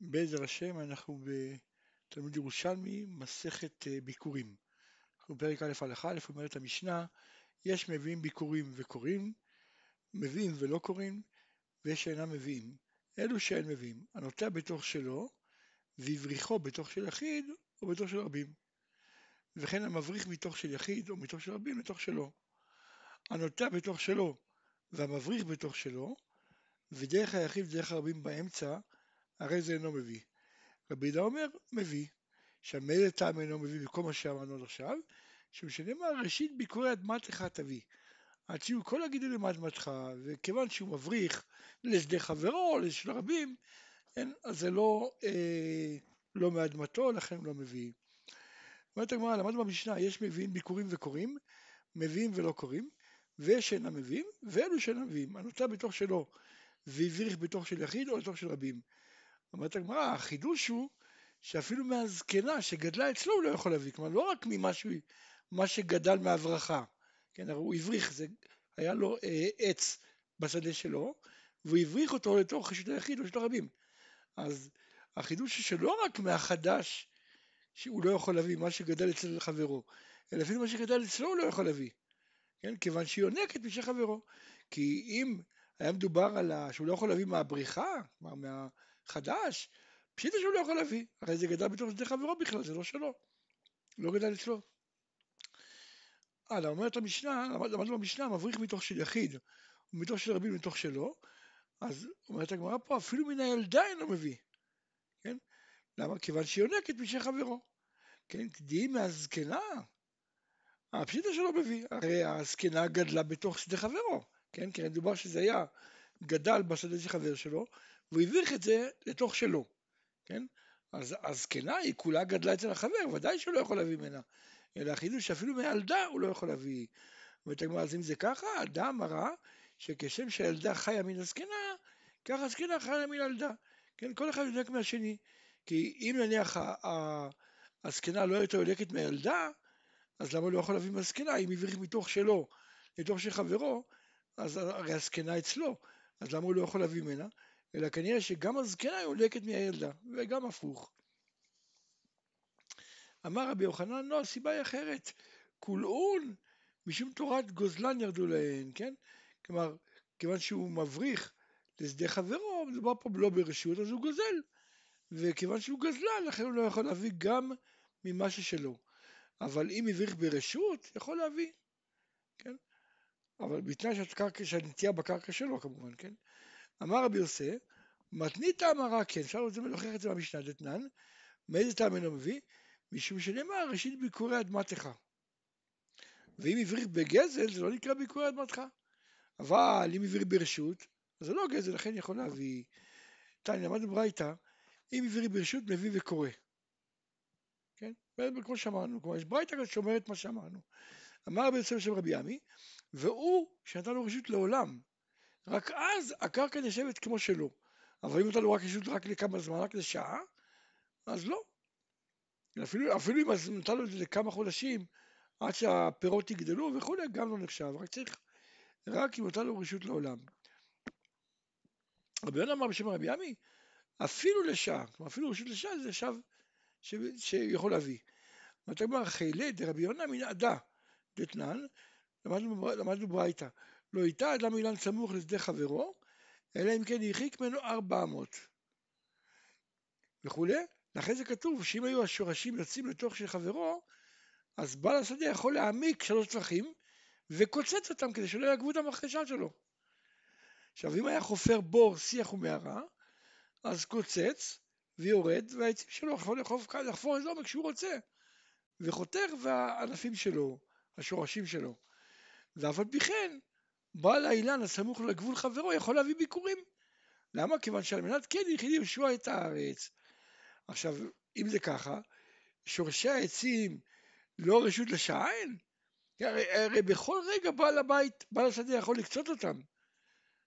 בעזר השם אנחנו בתלמוד ירושלמי, מסכת אה, ביקורים. אנחנו בפרק א' הלכה א', אומרת המשנה, יש מביאים ביקורים וקוראים, מביאים ולא קוראים, ויש שאינם מביאים. אלו שאין מביאים, הנוטע בתוך שלו, והבריחו בתוך של יחיד או בתוך של רבים. וכן המבריח מתוך של יחיד או מתוך של רבים לתוך שלו. הנוטע בתוך שלו והמבריח בתוך שלו, ודרך היחיד ודרך הרבים באמצע, הרי זה אינו מביא. רבי יהודה אומר, מביא. מאיזה טעם אינו מביא בכל מה שאמרנו עד עכשיו? שמשנה מה ראשית ביקורי אדמתך תביא. עד שיהיו כל הגידולים מאדמתך, וכיוון שהוא מבריח לשדה חברו, לשדה רבים, אין, אז זה לא, אה, לא מאדמתו, לכן לא מביא. אומרת הגמרא, למדנו במשנה, יש מביאים ביקורים וקוראים, מביאים ולא קוראים, ויש שאינם מביאים, ואלו שאינם מביאים. הנוטה בתוך שלו והבריך בתוך של יחיד או לתוך של רבים. אומרת הגמרא, החידוש הוא שאפילו מהזקנה שגדלה אצלו הוא לא יכול להביא, כלומר לא רק ממשהו, מה שגדל מהברכה, כן, הרי הוא הבריך, זה היה לו אה, עץ בשדה שלו, והוא הבריך אותו לתוך רשות היחיד או של הרבים. אז החידוש הוא שלא רק מהחדש שהוא לא יכול להביא מה שגדל אצל חברו, אלא אפילו מה שגדל אצלו הוא לא יכול להביא, כן, כיוון שהיא יונקת משל חברו. כי אם היה מדובר על ה... שהוא לא יכול להביא מהבריחה, כלומר מה... חדש, פשיטה שהוא לא יכול להביא, הרי זה גדל בתוך שדה חברו בכלל, זה לא שלו, לא גדל אצלו. הלאה, אומרת המשנה, למדנו במשנה, מבריך מתוך של יחיד ומתוך של רבים מתוך שלו, אז אומרת הגמרא פה, אפילו מן הילדה אינו מביא, כן? למה? כיוון שהיא יונקת משל חברו, כן? תדעי מהזקנה, הפשיטה שלו מביא, הרי הזקנה גדלה בתוך שדה חברו, כן? כי מדובר שזה היה גדל בשדה של חבר שלו, והוא הבריך את זה לתוך שלו, כן? אז הזקנה היא כולה גדלה אצל החבר, ודאי שהוא לא יכול להביא ממנה. אלא החידוש שאפילו מהילדה הוא לא יכול להביא. אומרת הגמרא, אז אם זה ככה, אדם אמרה שכשם שהילדה חיה מן הזקנה, ככה הזקנה חיה מן הילדה. כן, כל אחד יונק מהשני. כי אם נניח הזקנה לא יותר יונקת מהילדה, אז למה לא יכול להביא מהזקנה? אם הבריך מתוך שלו לתוך של חברו, אז הרי הזקנה אצלו, אז למה הוא לא יכול להביא ממנה? אלא כנראה שגם הזקנה יונקת מהילדה, וגם הפוך. אמר רבי יוחנן, לא, הסיבה היא אחרת. כולאון, משום תורת גוזלן ירדו להן, כן? כלומר, כיוון שהוא מבריח לשדה חברו, מדובר פה לא ברשות, אז הוא גוזל. וכיוון שהוא גזלן, לכן הוא לא יכול להביא גם ממה ששלו. אבל אם הבריח ברשות, יכול להביא, כן? אבל בתנאי שהנטייה בקרקע שלו כמובן, כן? אמר רבי יוסף, מתנית אמרה כן, אפשר להוכיח את זה במשנה דתנן, מאיזה טעם אינו מביא? משום שנאמר ראשית ביקורי אדמתך. ואם הבריך בגזל זה לא נקרא ביקורי אדמתך. אבל אם הבריך ברשות, זה לא גזל, לכן יכול להביא. תניא, למדנו ברייתא, אם הבריך ברשות מביא וקורא. כן? כמו שאמרנו, כלומר יש ברייתא שאומרת מה שאמרנו. אמר רבי יוסף שם רבי עמי, והוא שנתן לו רשות לעולם. רק אז הקרקע נחשבת כמו שלו. אבל אם נתן לו רק רשות רק לכמה זמן, רק לשעה, אז לא. אפילו, אפילו אם נתן לו את זה לכמה חודשים, עד שהפירות יגדלו וכולי, גם לא נחשב. רק צריך, רק אם נתן לו רשות לעולם. רבי יונה אמר בשם רבי עמי, אפילו לשעה, כלומר אפילו רשות לשעה זה שב שיכול להביא. ואתה אומר, חילי דרבי יונה מן עדה דתנן, למדנו ברייתא, לא ייטע אדם אילן סמוך לשדה חברו, אלא אם כן הרחיק ממנו ארבע מאות. וכולי. לכן זה כתוב שאם היו השורשים יוצאים לתוך של חברו, אז בעל השדה יכול להעמיק שלוש טווחים וקוצץ אותם כדי שלא יעקבו את המחרשה שלו. עכשיו אם היה חופר בור, שיח ומערה, אז קוצץ ויורד והעצים שלו יכול לחפור איזה עומק שהוא רוצה וחותך והענפים שלו, השורשים שלו. ואף על פי כן בעל האילן הסמוך לגבול חברו יכול להביא ביקורים. למה? כיוון שעל מנת כן יחיד יהושע את הארץ. עכשיו, אם זה ככה, שורשי העצים לא רשות לשען? הרי, הרי בכל רגע בעל הבית, בעל השדה יכול לקצות אותם.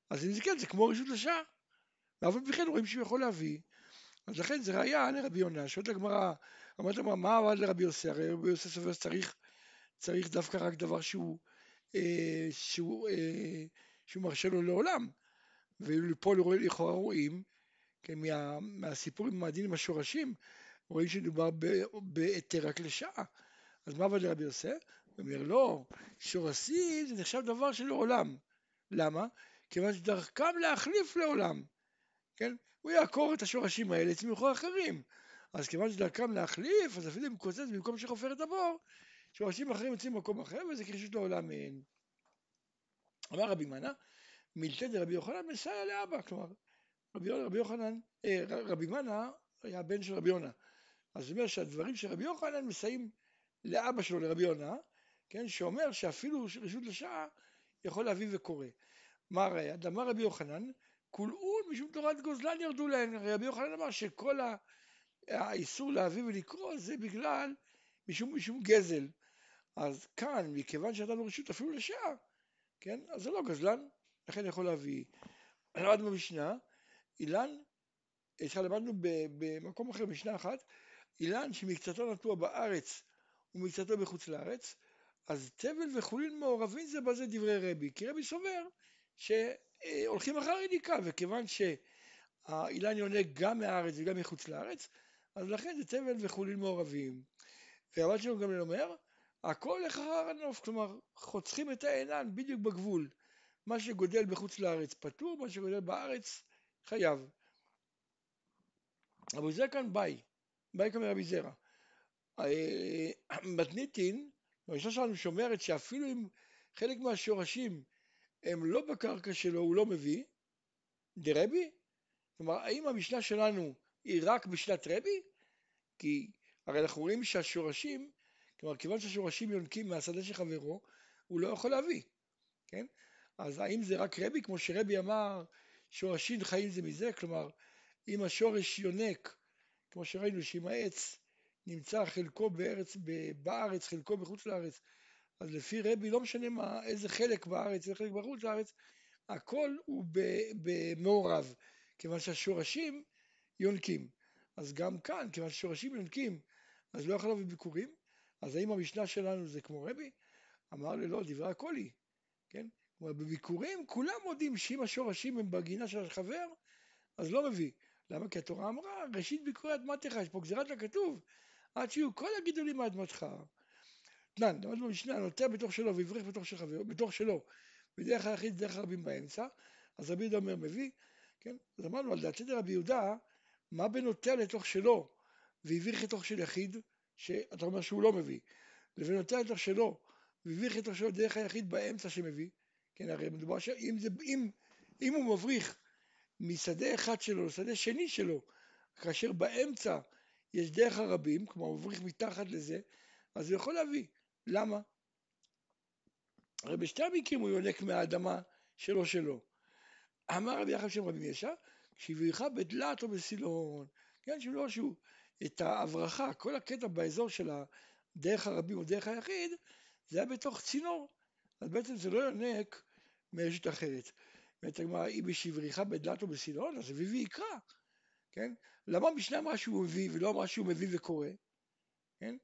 אז אם זה כן, זה כמו רשות לשעה. ואף על פי כן רואים שהוא יכול להביא. אז לכן זה ראייה לרבי יונה, שואלת הגמרא, אמרת הגמרא, מה עבד לרבי יוסי? הרי רבי יוסי סובר שצריך צריך דווקא רק דבר שהוא שהוא, אה, שהוא מרשה לו לעולם. ופה לכאורה רואים כן, מה, מהסיפור עם הדין עם השורשים, רואים שמדובר בהיתר רק לשעה. אז מה עבד רבי יוסף? הוא אומר לא, שורשים זה נחשב דבר של עולם. למה? כיוון שדרכם להחליף לעולם. כן? הוא יעקור את השורשים האלה צמיחו אחרים. אז כיוון שדרכם להחליף, אז אפילו אם קוצץ במקום שחופר את הבור, שורשים אחרים יוצאים במקום אחר וזה כרשות לעולם מהן. אמר רבי מנה, מילתא דרבי יוחנן מסייע לאבא, כלומר רבי, רבי יוחנן, אה, רבי מנה היה בן של רבי יונה, אז הוא אומר שהדברים של רבי יוחנן מסייעים לאבא שלו, לרבי יונה, כן, שאומר שאפילו רשות לשעה יכול להביא וקורא. מה הראיה? דמר רבי יוחנן, כולאון משום תורת גוזלן ירדו להן, רבי יוחנן אמר שכל האיסור להביא ולקרוא זה בגלל משום, משום גזל. אז כאן, מכיוון שנתנו רשות אפילו לשעה, כן, אז זה לא גזלן, לכן יכול להביא. למדנו במשנה, אילן, סליחה, למדנו במקום אחר, משנה אחת, אילן שמקצתו נטוע בארץ ומקצתו בחוץ לארץ, אז תבל וחולין מעורבים זה בזה דברי רבי, כי רבי סובר שהולכים אחר יניקה, וכיוון שהאילן יונק גם מהארץ וגם מחוץ לארץ, אז לכן זה תבל וחולין מעורבים. והרב שלנו גם אומר, הכל אחר הנוף, כלומר חותכים את העינן בדיוק בגבול. מה שגודל בחוץ לארץ פטור, מה שגודל בארץ חייב. אבל זה כאן ביי, ביי כאן מרבי זרע. אה, מתניתין, המשנה שלנו שומרת שאפילו אם חלק מהשורשים הם לא בקרקע שלו, הוא לא מביא, דרבי? כלומר, האם המשנה שלנו היא רק בשנת רבי? כי הרי אנחנו רואים שהשורשים, כלומר, כיוון שהשורשים יונקים מהשדה של חברו, הוא לא יכול להביא, כן? אז האם זה רק רבי, כמו שרבי אמר, שורשים חיים זה מזה? כלומר, אם השורש יונק, כמו שראינו שאם העץ נמצא חלקו בארץ, בארץ, חלקו בחוץ לארץ, אז לפי רבי לא משנה מה, איזה חלק בארץ, איזה חלק בחוץ לארץ, הכל הוא במעורב, כיוון שהשורשים יונקים. אז גם כאן, כיוון ששורשים יונקים, אז לא יכול להביא ביקורים, אז האם המשנה שלנו זה כמו רבי? אמר לי לא, דברי הכל היא, כן? כלומר בביקורים כולם מודים שאם השורשים הם בגינה של החבר, אז לא מביא. למה? כי התורה אמרה, ראשית ביקורי אדמתך, יש פה גזירת הכתוב, עד שיהיו כל הגידולים מאדמתך. תנן, למדנו במשנה, נוטע בתוך שלו והבריך בתוך של חברו, בתוך שלו, ודרך היחיד דרך הרבים באמצע, אז רבי יהודה אומר מביא, כן? אז אמרנו על דעת סדר רבי יהודה, מה בנוטע לתוך שלו והבריך לתוך של יחיד, שאתה אומר שהוא לא מביא, לבין לתוך שלו והבריך לתוך שלו דרך היחיד באמצע שמביא, כן, הרי מדובר שאם זה, אם, אם הוא מבריך משדה אחד שלו לשדה שני שלו, כאשר באמצע יש דרך הרבים, כלומר הוא מבריך מתחת לזה, אז הוא יכול להביא. למה? הרי בשתי המקרים הוא יונק מהאדמה שלו שלו. אמר רבי יחד שם רבי ישע, כשהבריחה בדלת או בסילון, כן, שלא שהוא, את ההברחה, כל הקטע באזור של הדרך הרבים או דרך היחיד, זה היה בתוך צינור. אז בעצם זה לא יונק מרשת אחרת. אומרת הגמרא, אם יש שבריחה בדלת או בסילון, אז אביו ויקרא, כן? למה המשנה אמרה שהוא מביא ולא אמרה שהוא מביא וקורא, כן?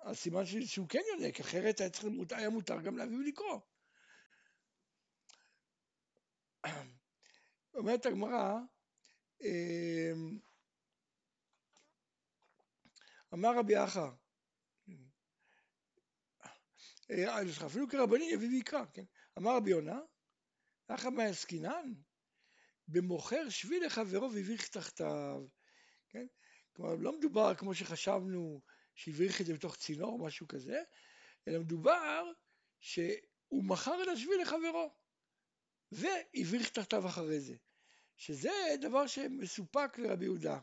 אז סימן שהוא כן יונק, אחרת היה, צריך, היה מותר גם להביא ולקרוא. אומרת הגמרא, אמ, אמר רבי אחא, אה, אפילו כרבנים יביא ויקרא, כן? אמר רבי יונה, אחא מעסקינן, במוכר שביל לחברו והבריך תחתיו, כן? כלומר, לא מדובר כמו שחשבנו שהבריך את זה בתוך צינור או משהו כזה, אלא מדובר שהוא מכר את השביל לחברו והבריך תחתיו אחרי זה, שזה דבר שמסופק לרבי יהודה,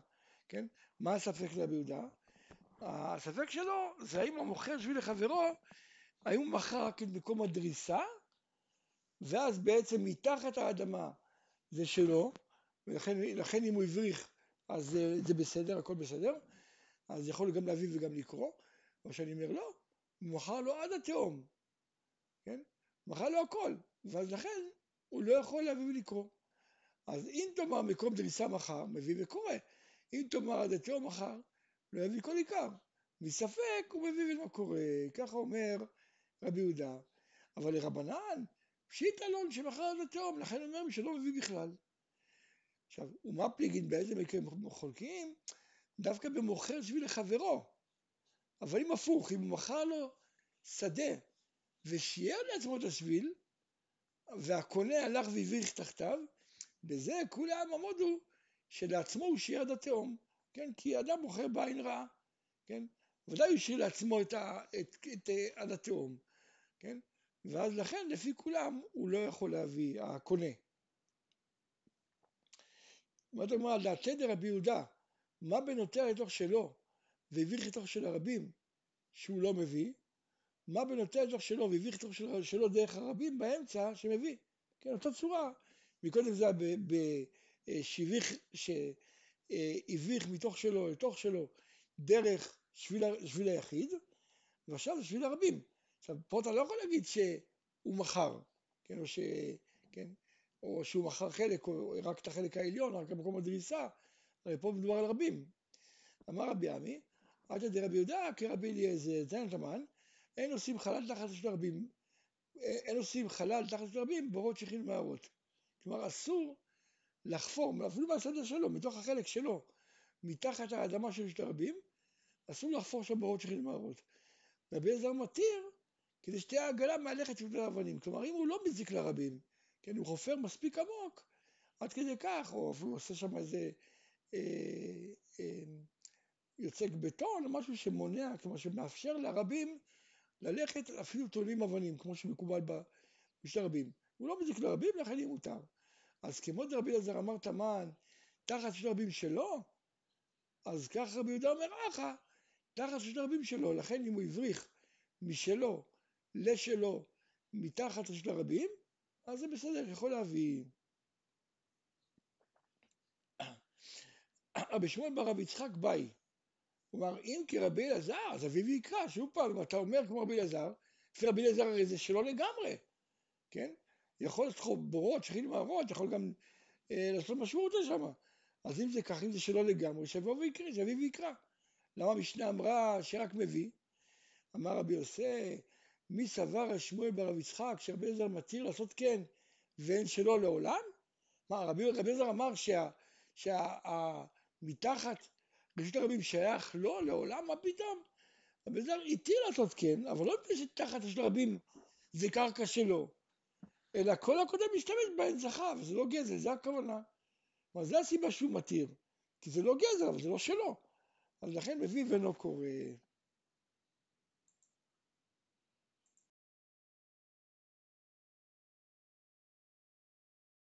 כן? מה הספק לרבי יהודה? הספק שלו זה האם המוכר שביל לחברו, האם הוא מכר רק את מקום הדריסה, ואז בעצם מתחת האדמה זה שלו, ולכן אם הוא הבריך אז זה, זה בסדר, הכל בסדר, אז יכול גם להביא וגם לקרוא, מה שאני אומר לא, הוא מכר לו עד התהום, כן? מכר לו הכל, ואז לכן הוא לא יכול להביא ולקרוא. אז אם תאמר מקום דריסה מחר, מביא וקורא, אם תאמר עד התהום מחר, לא יביא כל עיקר. מספק הוא מביא ולא קורא, ככה אומר רבי יהודה. אבל לרבנן, פשיט אלון שמכר עד התהום, לכן אומר מי שלא מביא בכלל. עכשיו, ומה פליגין באיזה מקרים חולקים? דווקא במוכר שביל לחברו. אבל אם הפוך, אם הוא מכר לו שדה ושיער לעצמו את השביל, והקונה הלך והבריך תחתיו, בזה כולם עמודו שלעצמו הוא שיער עד התהום, כן? כי אדם בוחר בעין רעה, כן? ודאי השאיר לעצמו את, ה, את, את, את עד התהום, כן? ואז לכן לפי כולם הוא לא יכול להביא, הקונה. אומרת הגמרא, דעתי דרבי יהודה, מה בנוטע לתוך שלו והביך לתוך של הרבים שהוא לא מביא, מה בנוטע לתוך שלו והביך לתוך של, שלו דרך הרבים באמצע שמביא. כן, אותה צורה, מקודם זה היה בשביך, שהביך מתוך שלו לתוך שלו דרך שביל, שביל היחיד, ועכשיו שביל הרבים. עכשיו, פה אתה לא יכול להגיד שהוא מכר, כן, או, ש, כן, או שהוא מכר חלק, או רק את החלק העליון, רק במקום הדריסה, הרי פה מדובר על רבים. אמר רבי עמי, עד ידי רבי יהודה כרבי אליעזר, זין תמן, אין עושים חלל תחת של רבים, אין עושים חלל תחת של רבים בורות שכין ומערות. כלומר, אסור לחפור, אפילו מהסדר שלו, מתוך החלק שלו, מתחת האדמה של שתי רבים, אסור לחפור שם בורות שכין ומערות. רבי אליעזר מתיר כדי שתהיה העגלה מהלכת עם האבנים. כלומר, אם הוא לא מזיק לרבים, כן, הוא חופר מספיק עמוק, עד כדי כך, או אפילו עושה שם איזה אה, אה, יוצק בטון, משהו שמונע, כלומר שמאפשר לרבים ללכת, אפילו תולים אבנים, כמו שמקובל בשתי רבים. הוא לא מזיק לרבים, לכן יהיה מותר. אז כמו דרבי אלעזר אמר תמן, תחת שני רבים שלו, אז ככה רבי יהודה אומר אחא, תחת שני רבים שלו, לכן אם הוא הבריך משלו לשלו מתחת לשני רבים, אז זה בסדר, יכול להביא. רבי שמואל בר רבי יצחק ביי. הוא אמר, אם כרבי אלעזר, אז אביו יקרא, שוב פעם, אתה אומר כמו רבי אלעזר, לפי רבי אלעזר הרי זה שלו לגמרי, כן? יכול לעשות בורות, שכין מערות, יכול גם אה, לעשות משמעות לשם. אז אם זה כך, אם זה שלו לגמרי, שיבוא ויקרא, שאביו ויקרא. למה המשנה אמרה שרק מביא? אמר רבי יוסי, מי סבר שמואל ברב יצחק שרבי אלעזר מתיר לעשות כן ואין שלו לעולם? מה, רבי אלעזר אמר שמתחת רשות הרבים שייך לו לעולם, מה פתאום? רבי אלעזר התיר לעשות כן, אבל לא מפני שתחת רשות הרבים זה קרקע שלו, אלא כל הקודם משתמש בהן זכה, וזה לא גזל, זה הכוונה. כלומר, זו הסיבה שהוא מתיר, כי זה לא גזל, אבל זה לא שלו. אז לכן מביא ואינו קורא.